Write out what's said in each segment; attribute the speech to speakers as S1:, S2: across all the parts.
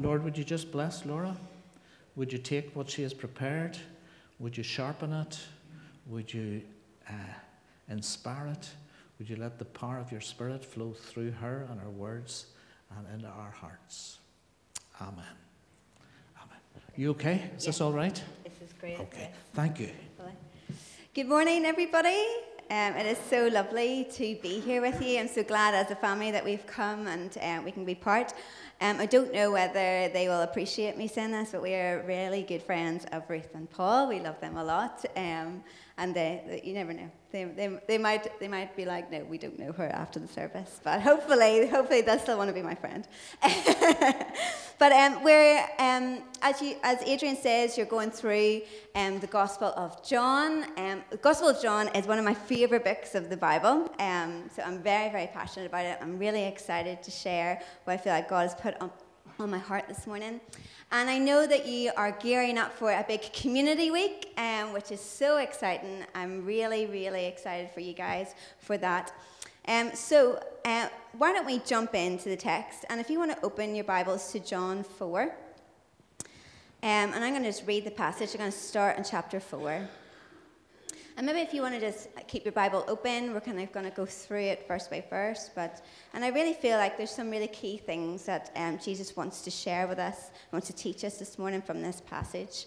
S1: Lord, would you just bless Laura? Would you take what she has prepared? Would you sharpen it? Would you uh, inspire it? Would you let the power of your Spirit flow through her and her words and into our hearts? Amen. Amen. You okay? Is this all right?
S2: This is great.
S1: Okay.
S2: yes.
S1: Thank you.
S2: Good morning, everybody. Um, it is so lovely to be here with you. I'm so glad as a family that we've come and um, we can be part. Um, I don't know whether they will appreciate me saying this, but we are really good friends of Ruth and Paul. We love them a lot. Um, and they, they- you never know. They, they, they, might, they might be like, no, we don't know her after the service. But hopefully, hopefully they'll still want to be my friend. but um, we're, um, as, you, as Adrian says, you're going through um, the Gospel of John. Um, the Gospel of John is one of my favorite books of the Bible. Um, so I'm very, very passionate about it. I'm really excited to share what I feel like God has put on, on my heart this morning. And I know that you are gearing up for a big community week, um, which is so exciting. I'm really, really excited for you guys for that. Um, so, uh, why don't we jump into the text? And if you want to open your Bibles to John 4, um, and I'm going to just read the passage. I'm going to start in chapter 4. And maybe if you want to just keep your Bible open, we're kind of going to go through it verse by verse. But and I really feel like there's some really key things that um, Jesus wants to share with us, wants to teach us this morning from this passage.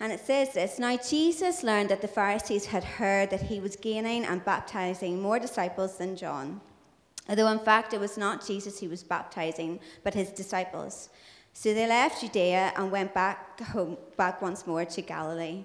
S2: And it says this Now Jesus learned that the Pharisees had heard that he was gaining and baptizing more disciples than John. Although in fact it was not Jesus who was baptizing, but his disciples. So they left Judea and went back home, back once more to Galilee.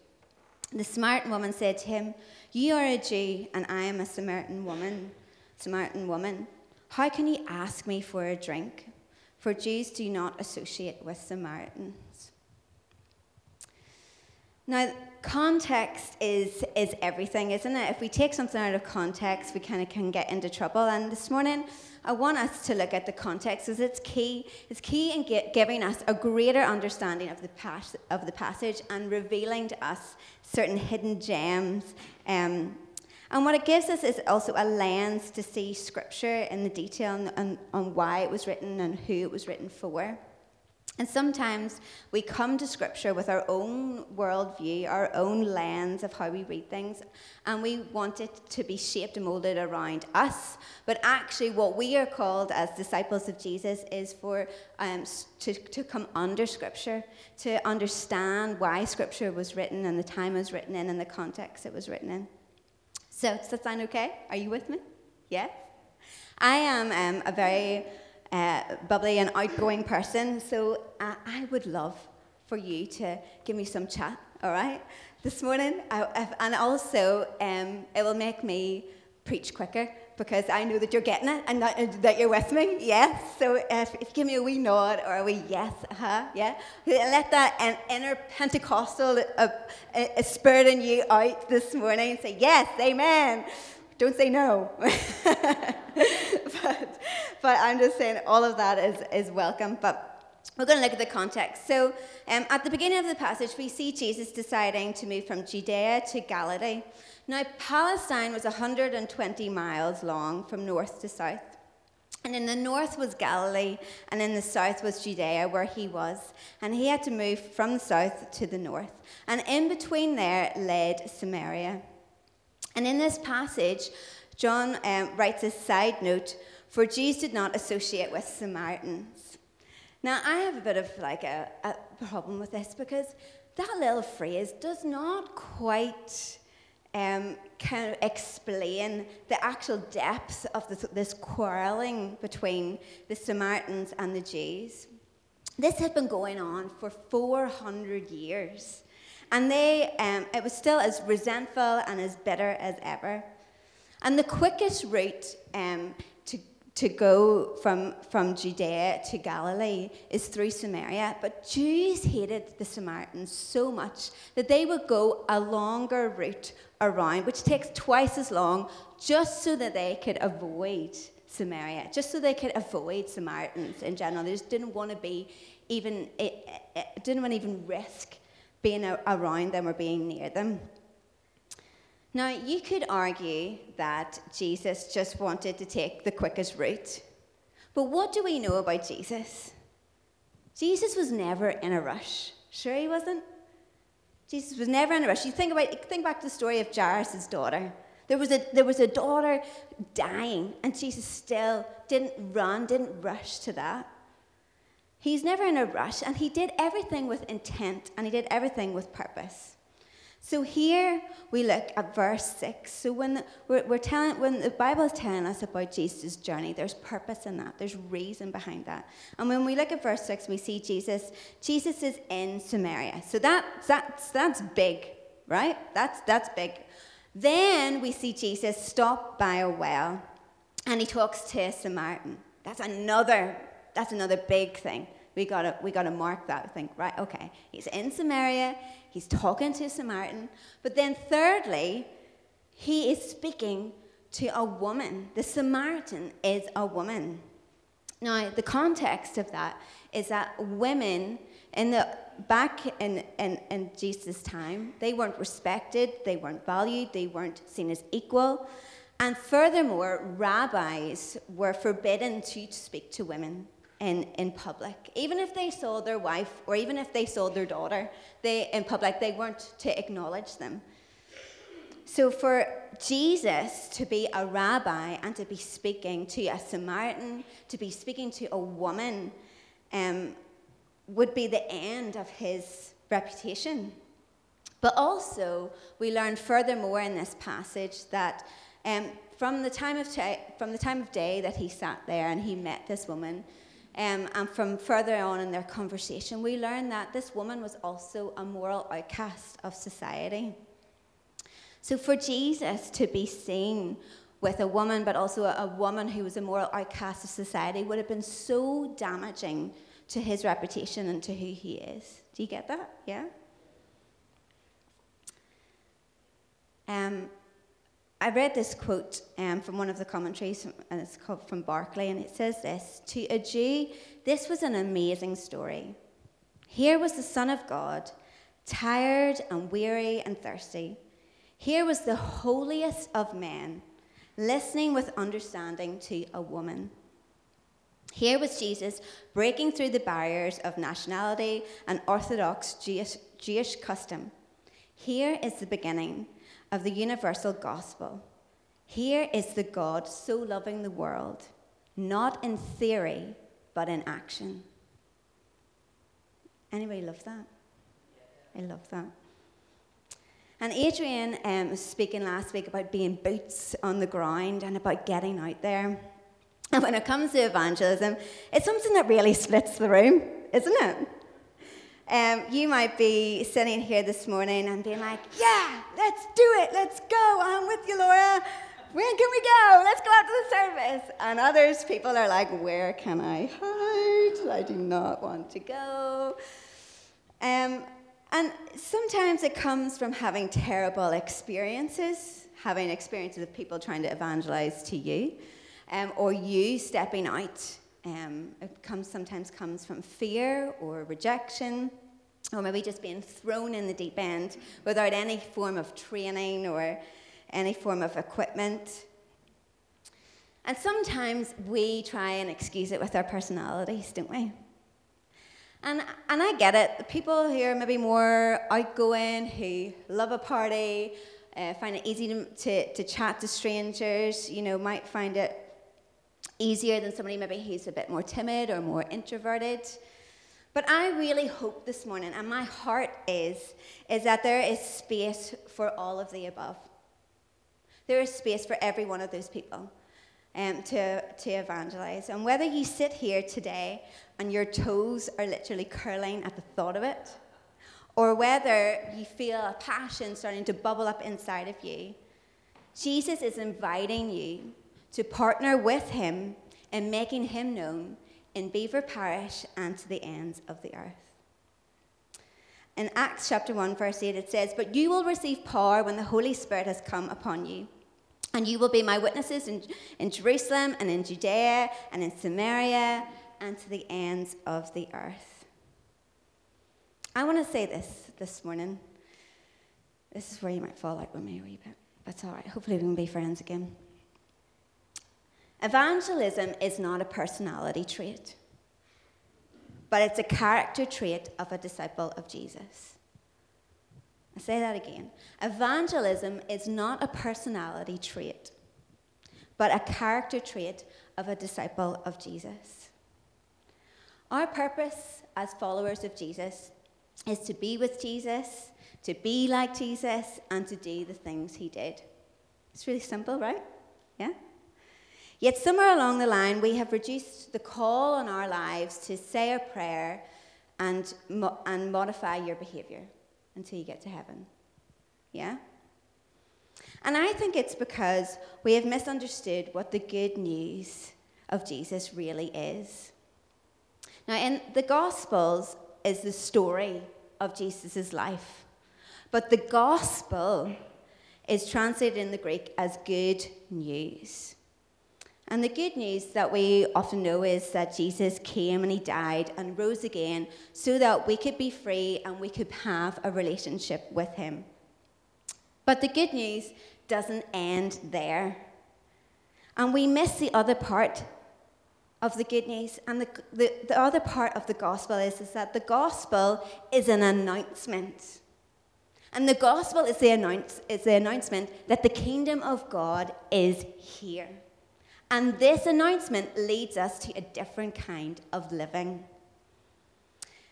S2: The Samaritan woman said to him, You are a Jew, and I am a Samaritan woman. Samaritan woman, how can you ask me for a drink? For Jews do not associate with Samaritans. Now, context is, is everything, isn't it? If we take something out of context, we kind of can get into trouble. And this morning, I want us to look at the context as it's key. It's key in gi- giving us a greater understanding of the, pas- of the passage and revealing to us certain hidden gems. Um, and what it gives us is also a lens to see Scripture in the detail and, and on why it was written and who it was written for. And sometimes we come to Scripture with our own worldview, our own lens of how we read things, and we want it to be shaped and molded around us. But actually, what we are called as disciples of Jesus is for um, to, to come under Scripture, to understand why Scripture was written and the time it was written in and the context it was written in. So, does that sound okay? Are you with me? Yes? I am um, a very uh, bubbly and outgoing person, so uh, I would love for you to give me some chat, all right, this morning. I, and also, um, it will make me preach quicker because I know that you're getting it and that, that you're with me, yes? So if, if give me a wee nod or a wee yes, uh-huh, yeah? Let that inner Pentecostal uh, uh, spirit in you out this morning and say, yes, amen. Don't say no. but, but I'm just saying all of that is, is welcome. But we're going to look at the context. So, um, at the beginning of the passage, we see Jesus deciding to move from Judea to Galilee. Now, Palestine was 120 miles long from north to south. And in the north was Galilee, and in the south was Judea, where he was. And he had to move from the south to the north. And in between there led Samaria. And in this passage, John um, writes a side note for Jews did not associate with Samaritans. Now, I have a bit of like a, a problem with this because that little phrase does not quite um, kind of explain the actual depth of this, this quarreling between the Samaritans and the Jews. This had been going on for 400 years. And they, um, it was still as resentful and as bitter as ever. And the quickest route um, to to go from, from Judea to Galilee is through Samaria, but Jews hated the Samaritans so much that they would go a longer route around, which takes twice as long, just so that they could avoid Samaria, just so they could avoid Samaritans in general. They just didn't want to be even, it, it, didn't want to even risk being around them or being near them. Now, you could argue that Jesus just wanted to take the quickest route. But what do we know about Jesus? Jesus was never in a rush. Sure, he wasn't? Jesus was never in a rush. You think, about, think back to the story of Jairus' daughter. There was, a, there was a daughter dying, and Jesus still didn't run, didn't rush to that. He's never in a rush, and he did everything with intent, and he did everything with purpose. So here we look at verse 6. So when the, we're, telling, when the Bible is telling us about Jesus' journey, there's purpose in that. There's reason behind that. And when we look at verse 6, we see Jesus. Jesus is in Samaria. So that, that's, that's big, right? That's, that's big. Then we see Jesus stop by a well and he talks to a Samaritan. That's another, that's another big thing. We gotta, we gotta mark that. Think, right, okay. He's in Samaria, he's talking to a Samaritan. But then, thirdly, he is speaking to a woman. The Samaritan is a woman. Now, the context of that is that women in the back in, in, in Jesus' time, they weren't respected, they weren't valued, they weren't seen as equal. And furthermore, rabbis were forbidden to speak to women in, in public. Even if they saw their wife or even if they saw their daughter they, in public, they weren't to acknowledge them. So for Jesus to be a rabbi and to be speaking to a Samaritan, to be speaking to a woman, um, would be the end of his reputation. But also, we learn furthermore in this passage that um, from, the time of ta- from the time of day that he sat there and he met this woman, um, and from further on in their conversation, we learn that this woman was also a moral outcast of society. So, for Jesus to be seen with a woman, but also a, woman who was a moral outcast of society, would have been so damaging to his reputation and to who he is. Do you get that? Yeah? Um, I read this quote um, from one of the commentaries, and it's called from Barclay, and it says this To a Jew, this was an amazing story. Here was the Son of God, tired and weary and thirsty. Here was the holiest of men, listening with understanding to a woman. Here was Jesus breaking through the barriers of nationality and orthodox Jewish, Jewish custom. Here is the beginning of the universal gospel. Here is the God so loving the world, not in theory, but in action. Anybody love that? I love that. And Adrian um, was speaking last week about being boots on the ground and about getting out there. And when it comes to evangelism, it's something that really splits the room, isn't it? Um, you might be sitting here this morning and being like, yeah, let's do it, let's go, I'm with you, Laura. Where can we go? Let's go out to the service. And others, people are like, where can I hide? I do not want to go. Um, and sometimes it comes from having terrible experiences, having experiences of people trying to evangelize to you um, or you stepping out. Um, it comes, sometimes comes from fear or rejection, or maybe just being thrown in the deep end without any form of training or any form of equipment. And sometimes we try and excuse it with our personalities, don't we? And, and I get it. People who are maybe more outgoing, who love a party, uh, find it easy to, to, to chat to strangers, you know, might find it easier than somebody maybe who's a bit more timid or more introverted. But I really hope this morning, and my heart is, is that there is space for all of the above. There is space for every one of those people um, to, to evangelize. And whether you sit here today and your toes are literally curling at the thought of it, or whether you feel a passion starting to bubble up inside of you, Jesus is inviting you to partner with Him in making him known in Beaver Parish and to the ends of the earth. In Acts chapter 1, verse 8, it says, But you will receive power when the Holy Spirit has come upon you. And you will be my witnesses in, in Jerusalem and in Judea and in Samaria and to the ends of the earth. I want to say this this morning. This is where you might fall out with me a wee bit. That's all right. Hopefully, we can be friends again. Evangelism is not a personality trait, but it's a character trait of a disciple of Jesus. I say that again. Evangelism is not a personality trait, but a character trait of a disciple of Jesus. Our purpose as followers of Jesus is to be with Jesus, to be like Jesus, and to do the things he did. It's really simple, right? Yeah? Yet, somewhere along the line, we have reduced the call on our lives to say a prayer and, mo- and modify your behavior until you get to heaven. Yeah? And I think it's because we have misunderstood what the good news of Jesus really is. Now, in the Gospels is the story of Jesus' life, but the gospel is translated in the Greek as good news. And the good news that we often know is that Jesus came and he died and rose again so that we could be free and we could have a relationship with him. But the good news doesn't end there. And we miss the other part of the good news. And the, the, the other part of the gospel is, is that the gospel is an announcement. And the gospel is the, announce, is the announcement that the kingdom of God is here. And this announcement leads us to a different kind of living.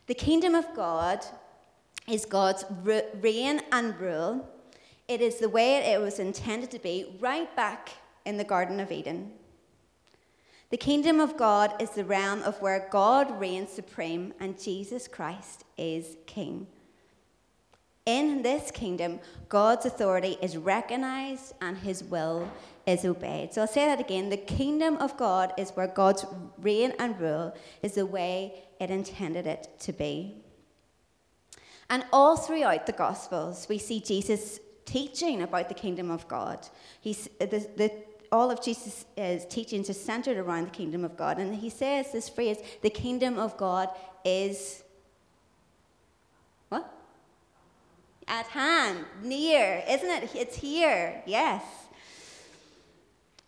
S2: The kingdom of God is God's reign and rule. It is the way it was intended to be right back in the Garden of Eden. The kingdom of God is the realm of where God reigns supreme and Jesus Christ is king. In this kingdom, God's authority is recognized and his will is obeyed. So I'll say that again. The kingdom of God is where God's reign and rule is the way it intended it to be. And all throughout the Gospels, we see Jesus teaching about the kingdom of God. He's, the, the, all of Jesus' teachings are centered around the kingdom of God. And he says this phrase the kingdom of God is what? At hand, near, isn't it? It's here, yes.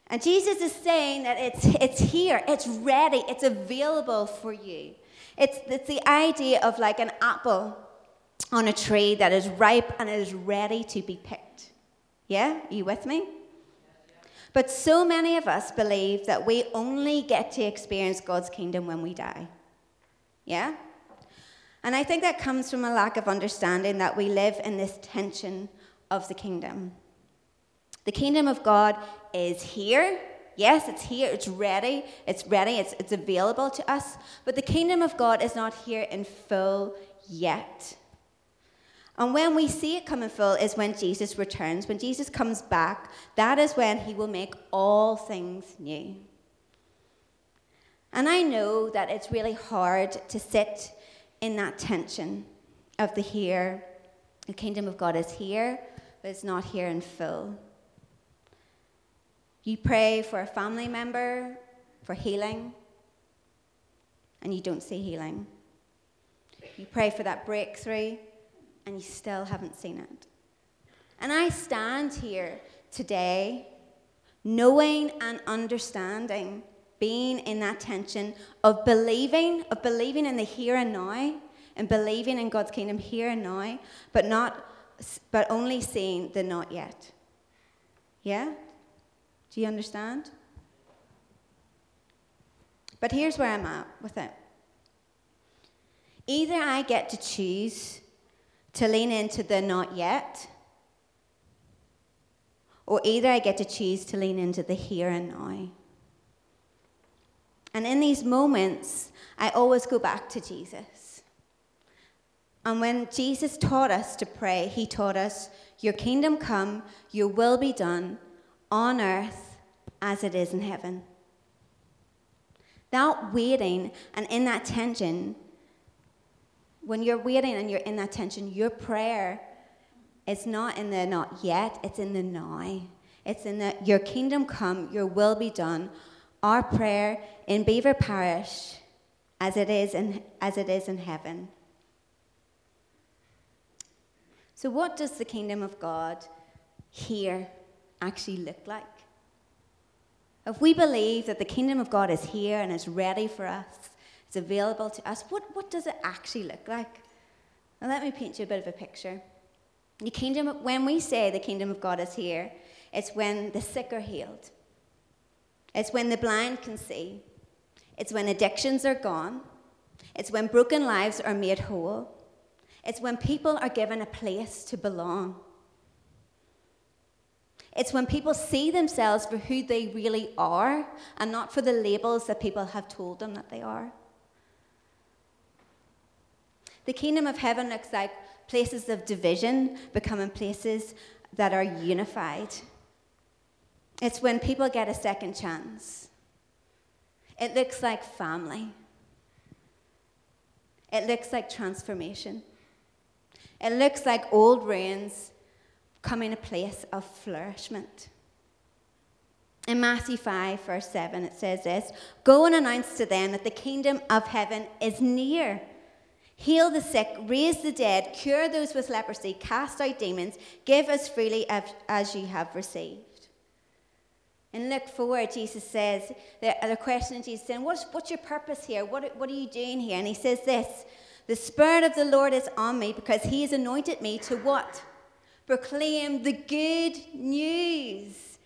S2: And Jesus is saying that it's, it's here, it's ready, it's available for you. It's, it's the idea of like an apple on a tree that is ripe and is ready to be picked. Yeah? Are you with me? But so many of us believe that we only get to experience God's kingdom when we die. Yeah? And I think that comes from a lack of understanding that we live in this tension of the kingdom. The kingdom of God is here. Yes, it's here, it's ready, it's ready, it's, it's available to us. But the kingdom of God is not here in full yet. And when we see it come in full is when Jesus returns. When Jesus comes back, that is when he will make all things new. And I know that it's really hard to sit in that tension of the here. The kingdom of God is here, but it's not here in full. You pray for a family member for healing, and you don't see healing. You pray for that breakthrough, and you still haven't seen it. And I stand here today knowing and understanding, being in that tension of believing, of believing in the here and now, and believing in God's kingdom here and now, but not but only seeing the not yet. Yeah? Do you understand? But here's where I'm at with it. Either I get to choose to lean into the not yet, or either I get to choose to lean into the here and now. And in these moments, I always go back to Jesus. And when Jesus taught us to pray, he taught us, Your kingdom come, your will be done on earth as it is in heaven. That waiting and in that tension, when you're waiting and you're in that tension, your prayer is not in the not yet, it's in the now. It's in the your kingdom come, your will be done. Our prayer in Beaver Parish as it is in, as it is in heaven. So, what does the kingdom of God here actually look like? If we believe that the kingdom of God is here and is ready for us, it's available to us, what, what does it actually look like? Now, let me paint you a bit of a picture. The kingdom, when we say the kingdom of God is here, it's when the sick are healed. It's when the blind can see. It's when addictions are gone. It's when broken lives are made whole. It's when people are given a place to belong. It's when people see themselves for who they really are and not for the labels that people have told them that they are. The kingdom of heaven looks like places of division becoming places that are unified. It's when people get a second chance. It looks like family. It looks like transformation. It looks like old ruins coming a place of flourishment. In Matthew 5, verse 7, it says this Go and announce to them that the kingdom of heaven is near. Heal the sick, raise the dead, cure those with leprosy, cast out demons, give as freely as you have received. In Luke 4, Jesus says, the, question Jesus saying, what's, what's your purpose here? What, what are you doing here? And he says this The Spirit of the Lord is on me because he has anointed me to what? proclaim the good news.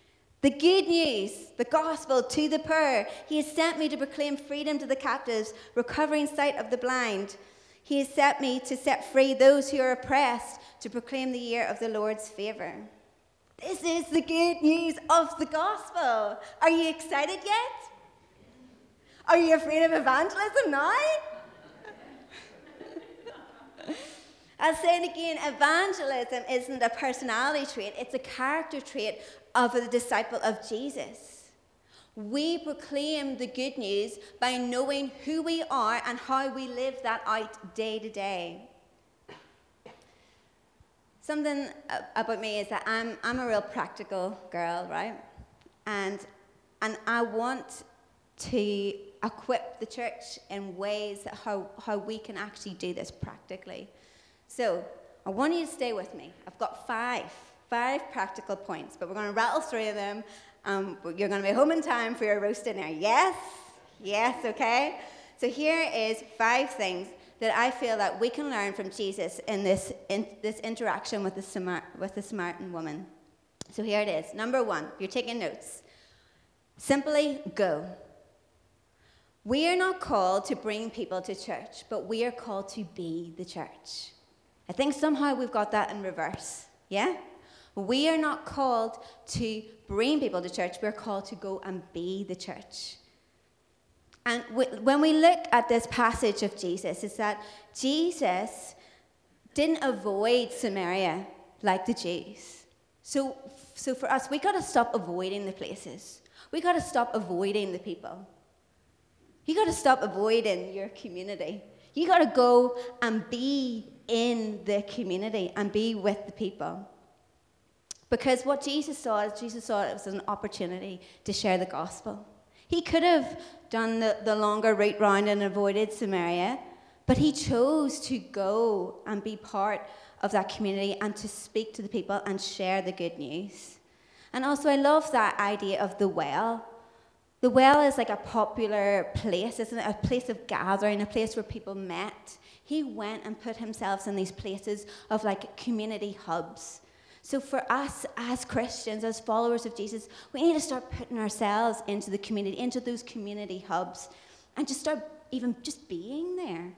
S2: The good news, the gospel to the poor. He has sent me to proclaim freedom to the captives, recovering sight of the blind. He has sent me to set free those who are oppressed, to proclaim the year of the Lord's favor. This is the good news of the gospel. Are you excited yet? Are you afraid of evangelism now? I'll say it again evangelism isn't a personality trait, it's a character trait of a disciple of Jesus. We proclaim the good news by knowing who we are and how we live that out day to day. Something about me is that I'm, I'm a real practical girl, right? And, and I want to equip the church in ways that how, how we can actually do this practically. So I want you to stay with me. I've got five, five practical points, but we're going to rattle through them. Um, you're going to be home in time for your roast dinner. Yes? Yes, okay? So here is five things that I feel that we can learn from Jesus in this, in this interaction with the, Samar- with the Samaritan woman. So here it is. Number one, you're taking notes. Simply go. We are not called to bring people to church, but we are called to be the church. I think somehow we've got that in reverse. Yeah? We are not called to bring people to church, we're called to go and be the church. And when we look at this passage of Jesus, is that Jesus didn't avoid Samaria like the Jews. So, so for us, we got to stop avoiding the places. We got to stop avoiding the people. You got to stop avoiding your community. You got to go and be in the community and be with the people. Because what Jesus saw is Jesus saw it was an opportunity to share the gospel. He could have done the, the longer route round and avoided Samaria, but he chose to go and be part of that community and to speak to the people and share the good news. And also, I love that idea of the well. The well is like a popular place, isn't it? A place of gathering, a place where people met. He went and put himself in these places of like community hubs. So, for us as Christians, as followers of Jesus, we need to start putting ourselves into the community, into those community hubs, and just start even just being there.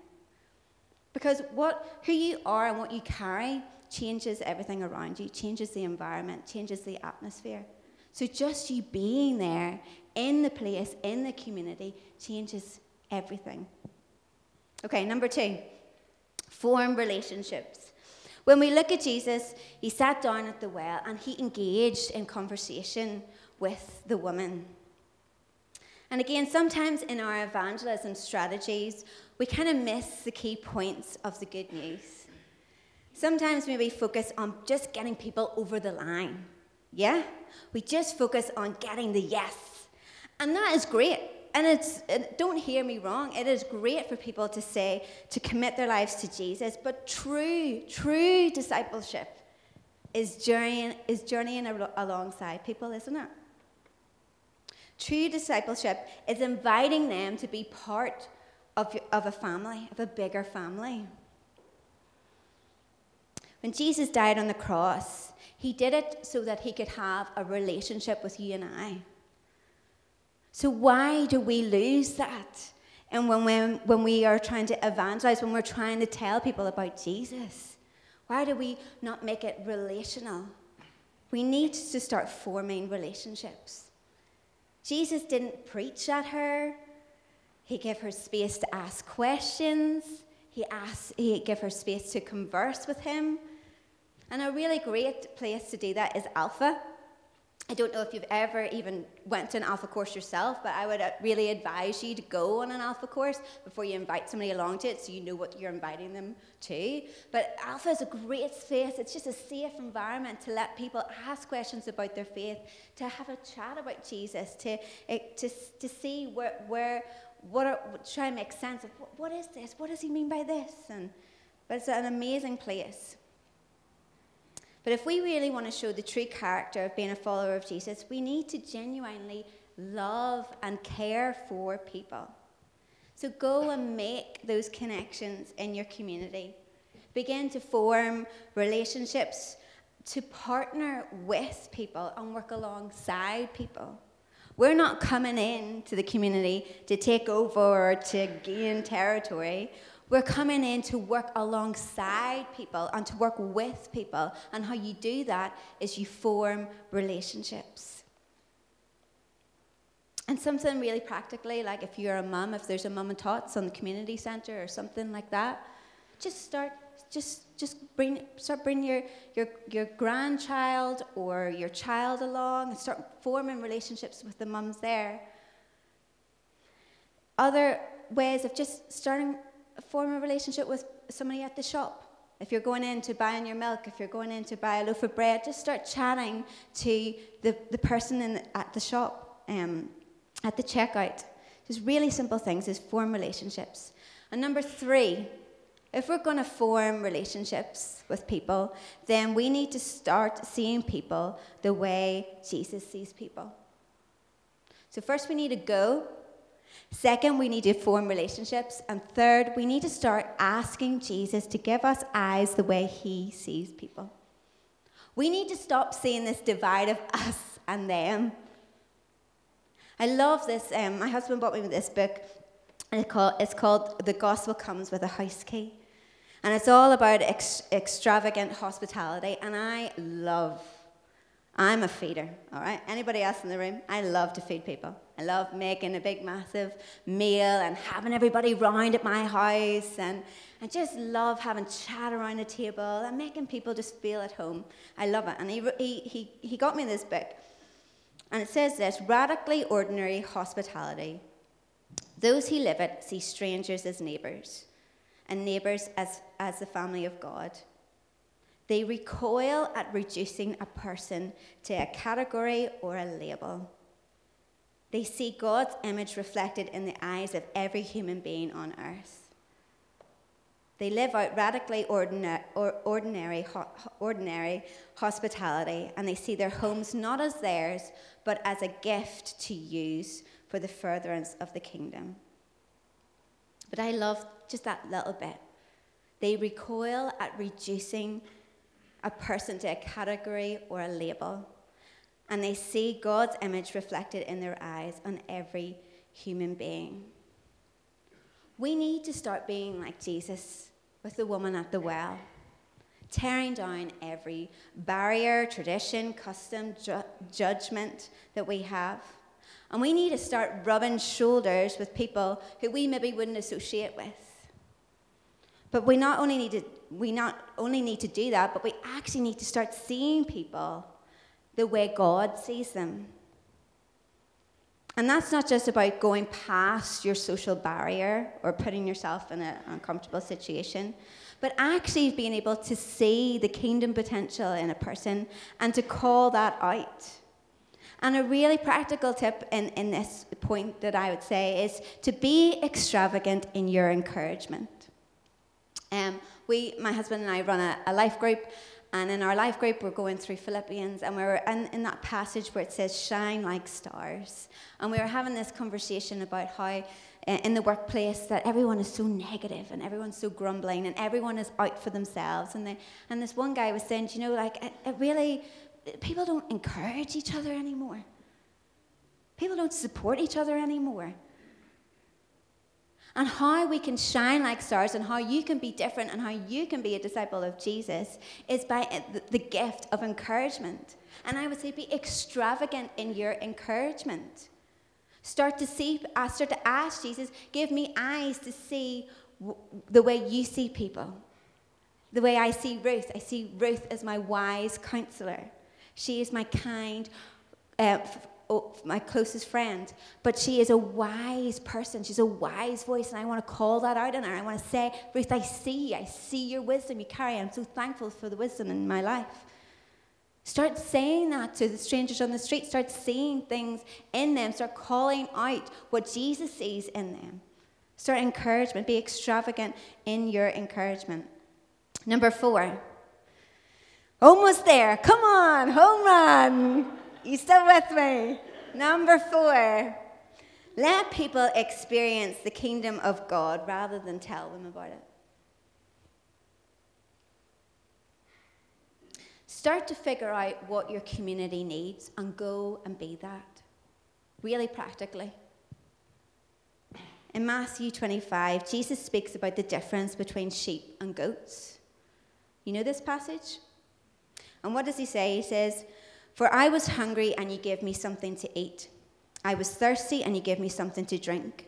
S2: Because what, who you are and what you carry changes everything around you, changes the environment, changes the atmosphere. So, just you being there in the place, in the community, changes everything. Okay, number two form relationships. When we look at Jesus, he sat down at the well and he engaged in conversation with the woman. And again, sometimes in our evangelism strategies, we kind of miss the key points of the good news. Sometimes maybe focus on just getting people over the line. Yeah? We just focus on getting the yes. And that is great. And it's, it, don't hear me wrong, it is great for people to say, to commit their lives to Jesus. But true, true discipleship is journeying, is journeying alongside people, isn't it? True discipleship is inviting them to be part of, of a family, of a bigger family. When Jesus died on the cross, he did it so that he could have a relationship with you and I. So, why do we lose that? And when, when, when we are trying to evangelize, when we're trying to tell people about Jesus, why do we not make it relational? We need to start forming relationships. Jesus didn't preach at her. He gave her space to ask questions. He, asked, he gave her space to converse with him. And a really great place to do that is Alpha. I don't know if you've ever even went to an alpha course yourself, but I would uh, really advise you to go on an alpha course before you invite somebody along to it so you know what you're inviting them to. But alpha is a great space. It's just a safe environment to let people ask questions about their faith, to have a chat about Jesus, to, eh, to, to see where, where what are, try and make sense of what, is this? What does he mean by this? And, but it's an amazing place. But if we really want to show the true character of being a follower of Jesus, we need to genuinely love and care for people. So go and make those connections in your community. Begin to form relationships to partner with people and work alongside people. We're not coming in to the community to take over or to gain territory. We're coming in to work alongside people and to work with people. And how you do that is you form relationships. And something really practically, like if you're a mum, if there's a mum and tots on the community centre or something like that, just start, just, just bring, start bringing your, your, your grandchild or your child along and start forming relationships with the mums there. Other ways of just starting form a relationship with somebody at the shop. If you're going in to buy your milk, if you're going in to buy a loaf of bread, just start chatting to the, the person in, at the shop, um, at the checkout. Just really simple things is form relationships. And number three, if we're going to form relationships with people, then we need to start seeing people the way Jesus sees people. So, first, we need to go Second, we need to form relationships. And third, we need to start asking Jesus to give us eyes the way he sees people. We need to stop seeing this divide of us and them. I love this. Um, my husband bought me this book, and it's called, The Gospel Comes with a House Key. And it's all about ex- extravagant hospitality, and I love I'm a feeder, all right? Anybody else in the room? I love to feed people. I love making a big, massive meal and having everybody round at my house. And I just love having chat around the table and making people just feel at home. I love it. And he, he, he, he got me this book. And it says this radically ordinary hospitality. Those who live it see strangers as neighbors, and neighbors as, as the family of God. They recoil at reducing a person to a category or a label. They see God's image reflected in the eyes of every human being on earth. They live out radically ordinary, ordinary, hospitality, and they see their homes not as theirs, but as a gift to use for the furtherance of the kingdom. But I love just that little bit. They recoil at reducing a person to a category or a label, and they see God's image reflected in their eyes on every human being. We need to start being like Jesus with the woman at the well, tearing down every barrier, tradition, custom, ju- judgment that we have. And we need to start rubbing shoulders with people who we maybe wouldn't associate with. But we not only need to we not only need to do that, but we actually need to start seeing people the way God sees them. And that's not just about going past your social barrier or putting yourself in an uncomfortable situation, but actually being able to see the kingdom potential in a person and to call that out. And a really practical tip in, in this point that I would say is to be extravagant in your encouragement. Um, we, my husband and I, run a, a life group, and in our life group, we're going through Philippians, and we are in, in that passage where it says, shine like stars. And we were having this conversation about how in the workplace that everyone is so negative and everyone's so grumbling and everyone is out for themselves. And, they, and this one guy was saying, you know, like, it, it really, people don't encourage each other anymore. People don't support each other anymore and how we can shine like stars and how you can be different and how you can be a disciple of Jesus is by the gift of encouragement. And I would say be extravagant in your encouragement. Start to see, uh, start to ask Jesus, give me eyes to see the way you see people. The way I see Ruth. I see Ruth as my wise counselor. She is my kind, uh, oh, my closest friend, but she is a wise person. She's a wise voice, and I want to call that out in her. I want to say, Ruth, I see, I see your wisdom you carry. I'm so thankful for the wisdom in my life. Start saying that to the strangers on the street. Start seeing things in them. Start calling out what Jesus sees in them. Start encouragement. Be extravagant in your encouragement. Number four. Almost there. Come on, home run. You still with me? Number four, let people experience the kingdom of God rather than tell them about it. Start to figure out what your community needs and go and be that. Really practically. In Matthew 25, Jesus speaks about the difference between sheep and goats. You know this passage? And what does he say? He says, for I was hungry, and you gave me something to eat. I was thirsty, and you gave me something to drink.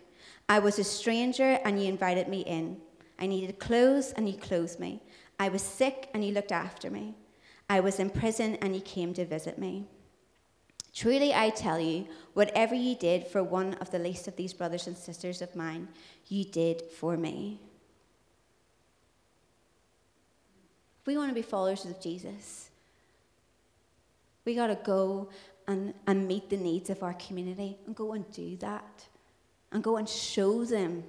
S2: I was a stranger, and you invited me in. I needed clothes, and you clothed me. I was sick, and you looked after me. I was in prison, and you came to visit me. Truly, I tell you, whatever you did for one of the least of these brothers and sisters of mine, you did for me. If we want to be followers of Jesus, we got to go and, and meet the needs of our community and go and do that and go and show them.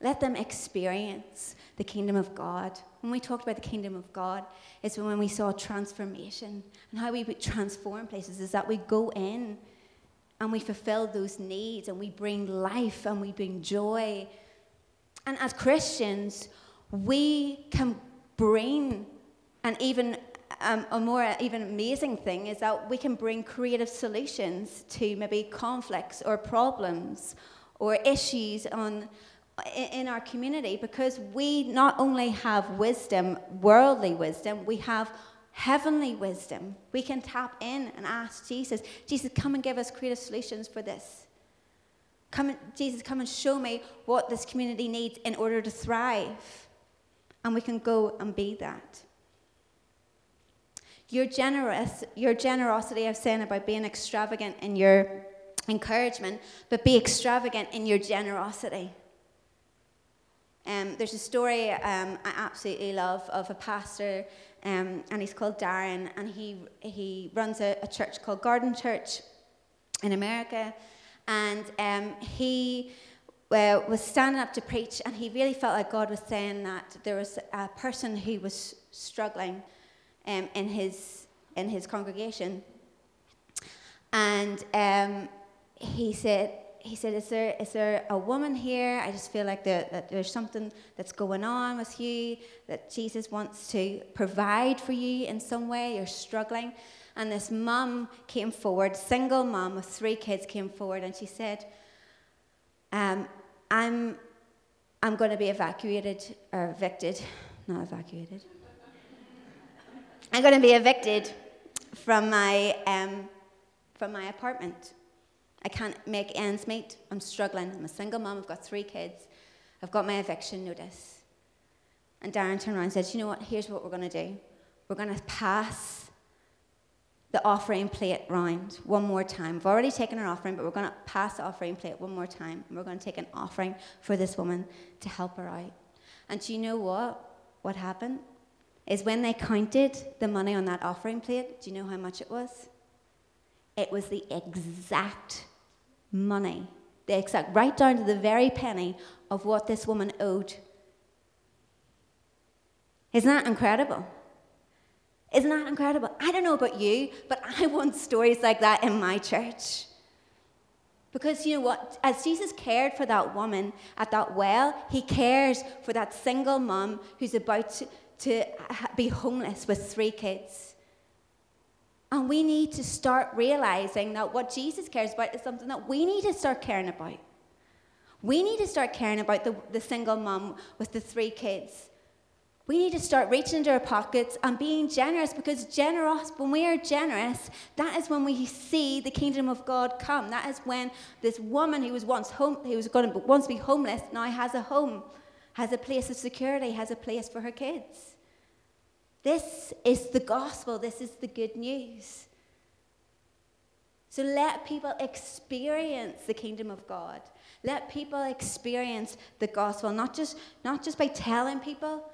S2: Let them experience the kingdom of God. When we talked about the kingdom of God, it's when we saw transformation and how we transform places is that we go in and we fulfill those needs and we bring life and we bring joy. And as Christians, we can bring and even um, a more even amazing thing is that we can bring creative solutions to maybe conflicts or problems or issues on in our community because we not only have wisdom, worldly wisdom, we have heavenly wisdom. We can tap in and ask Jesus, Jesus, come and give us creative solutions for this. Come, Jesus, come and show me what this community needs in order to thrive. And we can go and be that. Your generous, your generosity, I've said about being extravagant in your encouragement, but be extravagant in your generosity. Um, there's a story um, I absolutely love of a pastor, um, and he's called Darren, and he, he runs a, a church called Garden Church in America. And um, he uh, was standing up to preach, and he really felt like God was saying that there was a person who was struggling um, in, his, in his congregation. And um, he said, he said, is there, is there a woman here? I just feel like that there's something that's going on with you, that Jesus wants to provide for you in some way. You're struggling. And this mum came forward, single mum with three kids came forward, and she said, um, I'm, I'm going to be evacuated, or evicted, not evacuated. I'm going to be evicted from my, um, from my apartment. I can't make ends meet. I'm struggling. I'm a single mom. I've got three kids. I've got my eviction notice. And Darren turned around and said, You know what? Here's what we're going to do. We're going to pass the offering plate round one more time. We've already taken our offering, but we're going to pass the offering plate one more time. And we're going to take an offering for this woman to help her out. And do you know what? What happened? Is when they counted the money on that offering plate, do you know how much it was? It was the exact money, the exact, right down to the very penny of what this woman owed. Isn't that incredible? Isn't that incredible? I don't know about you, but I want stories like that in my church. Because you know what? As Jesus cared for that woman at that well, he cares for that single mom who's about to, to be homeless with three kids. And we need to start realizing that what Jesus cares about is something that we need to start caring about. We need to start caring about the, the single mom with the three kids we need to start reaching into our pockets and being generous because generous, when we are generous, that is when we see the kingdom of God come. That is when this woman who was once home, who was going to once be homeless, now has a home, has a place of security, has a place for her kids. This is the gospel. This is the good news. So let people experience the kingdom of God. Let people experience the gospel, not just, not just by telling people,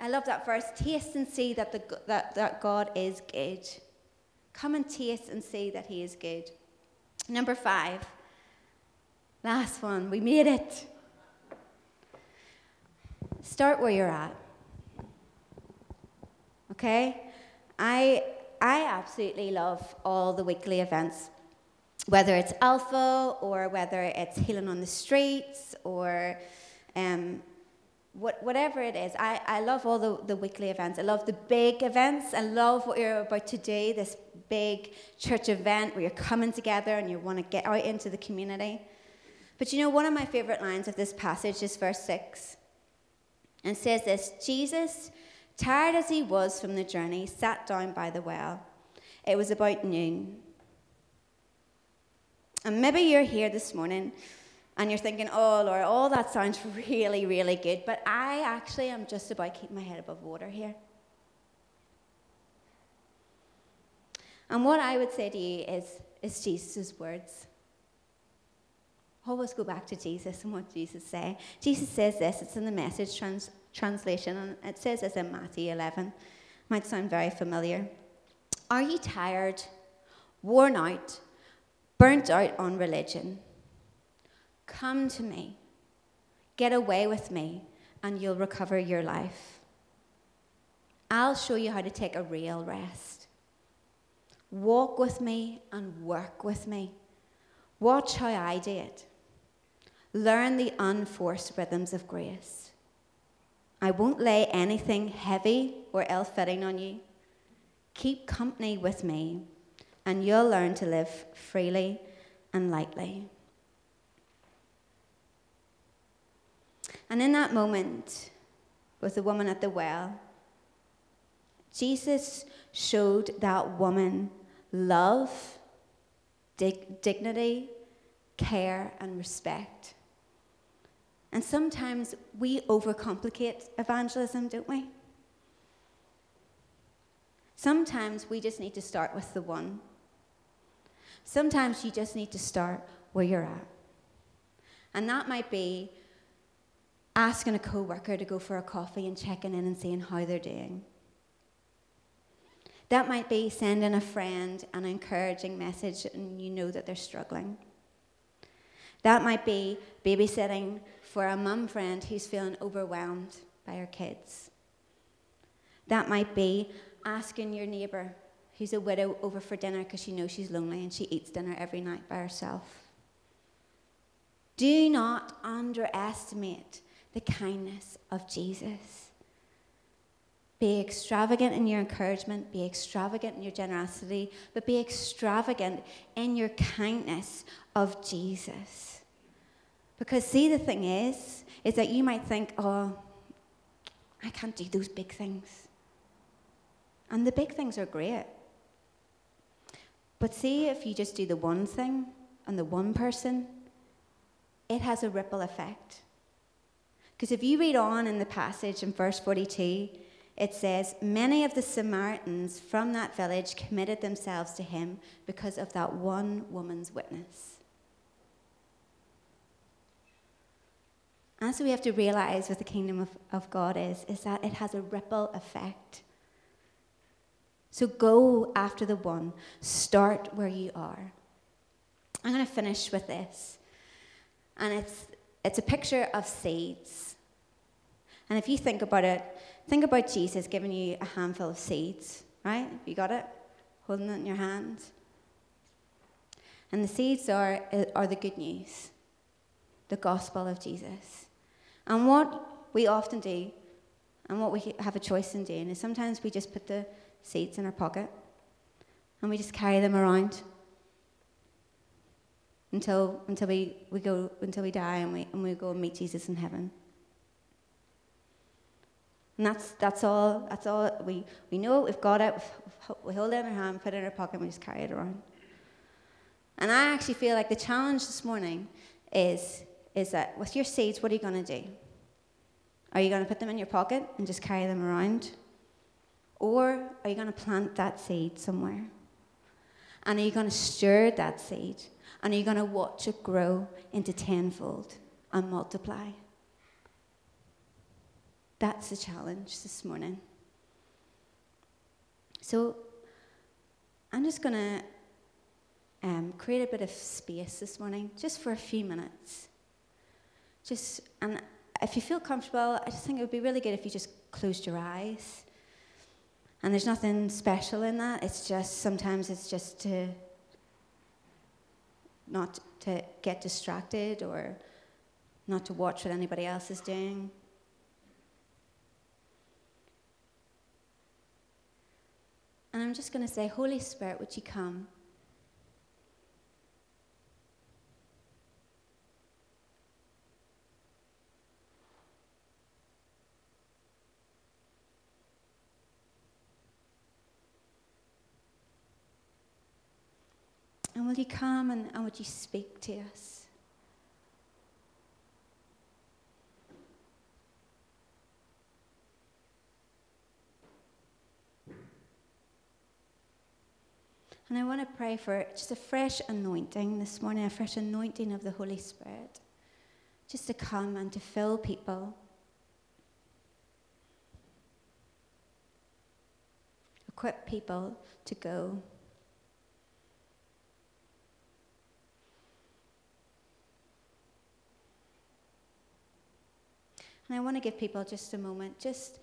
S2: I love that verse. Taste and see that, the, that, that God is good. Come and taste and see that He is good. Number five. Last one. We made it. Start where you're at. Okay? I, I absolutely love all the weekly events, whether it's Alpha or whether it's Healing on the Streets or um, what, whatever it is, I, I love all the, the weekly events. I love the big events. I love what you're about today, this big church event where you're coming together and you want to get out into the community. But you know, one of my favorite lines of this passage is verse 6. And says this Jesus, tired as he was from the journey, sat down by the well. It was about noon. And maybe you're here this morning and you're thinking, oh, Laura, all that sounds really, really good, but I actually am just about keeping my head above water here. And what I would say to you is, is Jesus' words. Always go back to Jesus and what Jesus say. Jesus says this, it's in the message trans- translation, and it says this in Matthew 11. Might sound very familiar. Are you tired, worn out, burnt out on religion? Come to me. Get away with me, and you'll recover your life. I'll show you how to take a real rest. Walk with me and work with me. Watch how I do it. Learn the unforced rhythms of grace. I won't lay anything heavy or ill fitting on you. Keep company with me, and you'll learn to live freely and lightly. And in that moment, with the woman at the well, Jesus showed that woman love, dig- dignity, care, and respect. And sometimes we overcomplicate evangelism, don't we? Sometimes we just need to start with the one. Sometimes you just need to start where you're at. And that might be asking a coworker to go for a coffee and checking in and seeing how they're doing. That might be sending a friend an encouraging message and you know that they're struggling. That might be babysitting for a mum friend who's feeling overwhelmed by her kids. That might be asking your neighbour who's a widow over for dinner because she knows she's lonely and she eats dinner every night by herself. Do not underestimate the kindness of Jesus. Be extravagant in your encouragement, be extravagant in your generosity, but be extravagant in your kindness of Jesus. Because see the thing is, is that you might think, oh, I can't do those big things. And the big things are great. But see if you just do the one thing on the one person, it has a ripple effect. Because if you read on in the passage in verse 42, it says, Many of the Samaritans from that village committed themselves to him because of that one woman's witness. And so we have to realize what the kingdom of, of God is, is that it has a ripple effect. So go after the one, start where you are. I'm going to finish with this. And it's, it's a picture of seeds. And if you think about it, think about Jesus giving you a handful of seeds, right? You got it? Holding it in your hands. And the seeds are, are the good news, the gospel of Jesus. And what we often do, and what we have a choice in doing, is sometimes we just put the seeds in our pocket and we just carry them around until, until, we, we go, until we die and we, and we go and meet Jesus in heaven. And that's, that's all, that's all we, we know, we've got it, we hold it in our hand, put it in our pocket, and we just carry it around. And I actually feel like the challenge this morning is is that with your seeds, what are you going to do? Are you going to put them in your pocket and just carry them around? Or are you going to plant that seed somewhere? And are you going to stir that seed? And are you going to watch it grow into tenfold and multiply? That's the challenge this morning. So I'm just going to um, create a bit of space this morning, just for a few minutes. Just, and if you feel comfortable, I just think it would be really good if you just closed your eyes. And there's nothing special in that. It's just, sometimes it's just to not to get distracted or not to watch what anybody else is doing. And I'm just going to say, Holy Spirit, would you come? Will you come and, and would you speak to us? And I want to pray for just a fresh anointing this morning, a fresh anointing of the Holy Spirit, just to come and to fill people. Equip people to go. And I want to give people just a moment just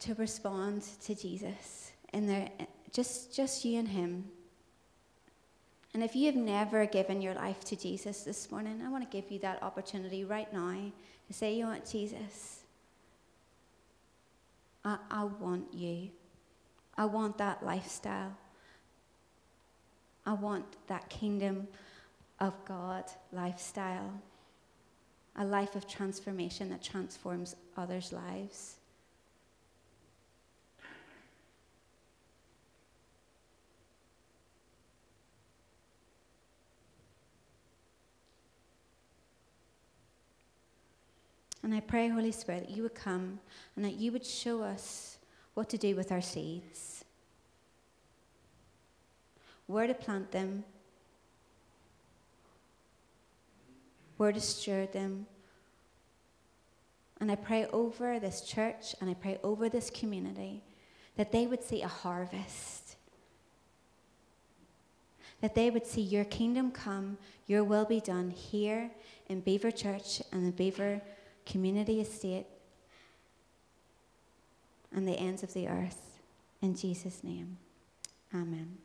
S2: to respond to Jesus in their just just you and him. And if you have never given your life to Jesus this morning, I want to give you that opportunity right now to say, You want Jesus? I, I want you. I want that lifestyle. I want that kingdom of God lifestyle a life of transformation that transforms others' lives. And I pray, Holy Spirit, that you would come and that you would show us what to do with our seeds, where to plant them, where to steward them. And I pray over this church and I pray over this community that they would see a harvest. That they would see your kingdom come, your will be done here in Beaver Church and the Beaver Community Estate and the ends of the earth. In Jesus' name, amen.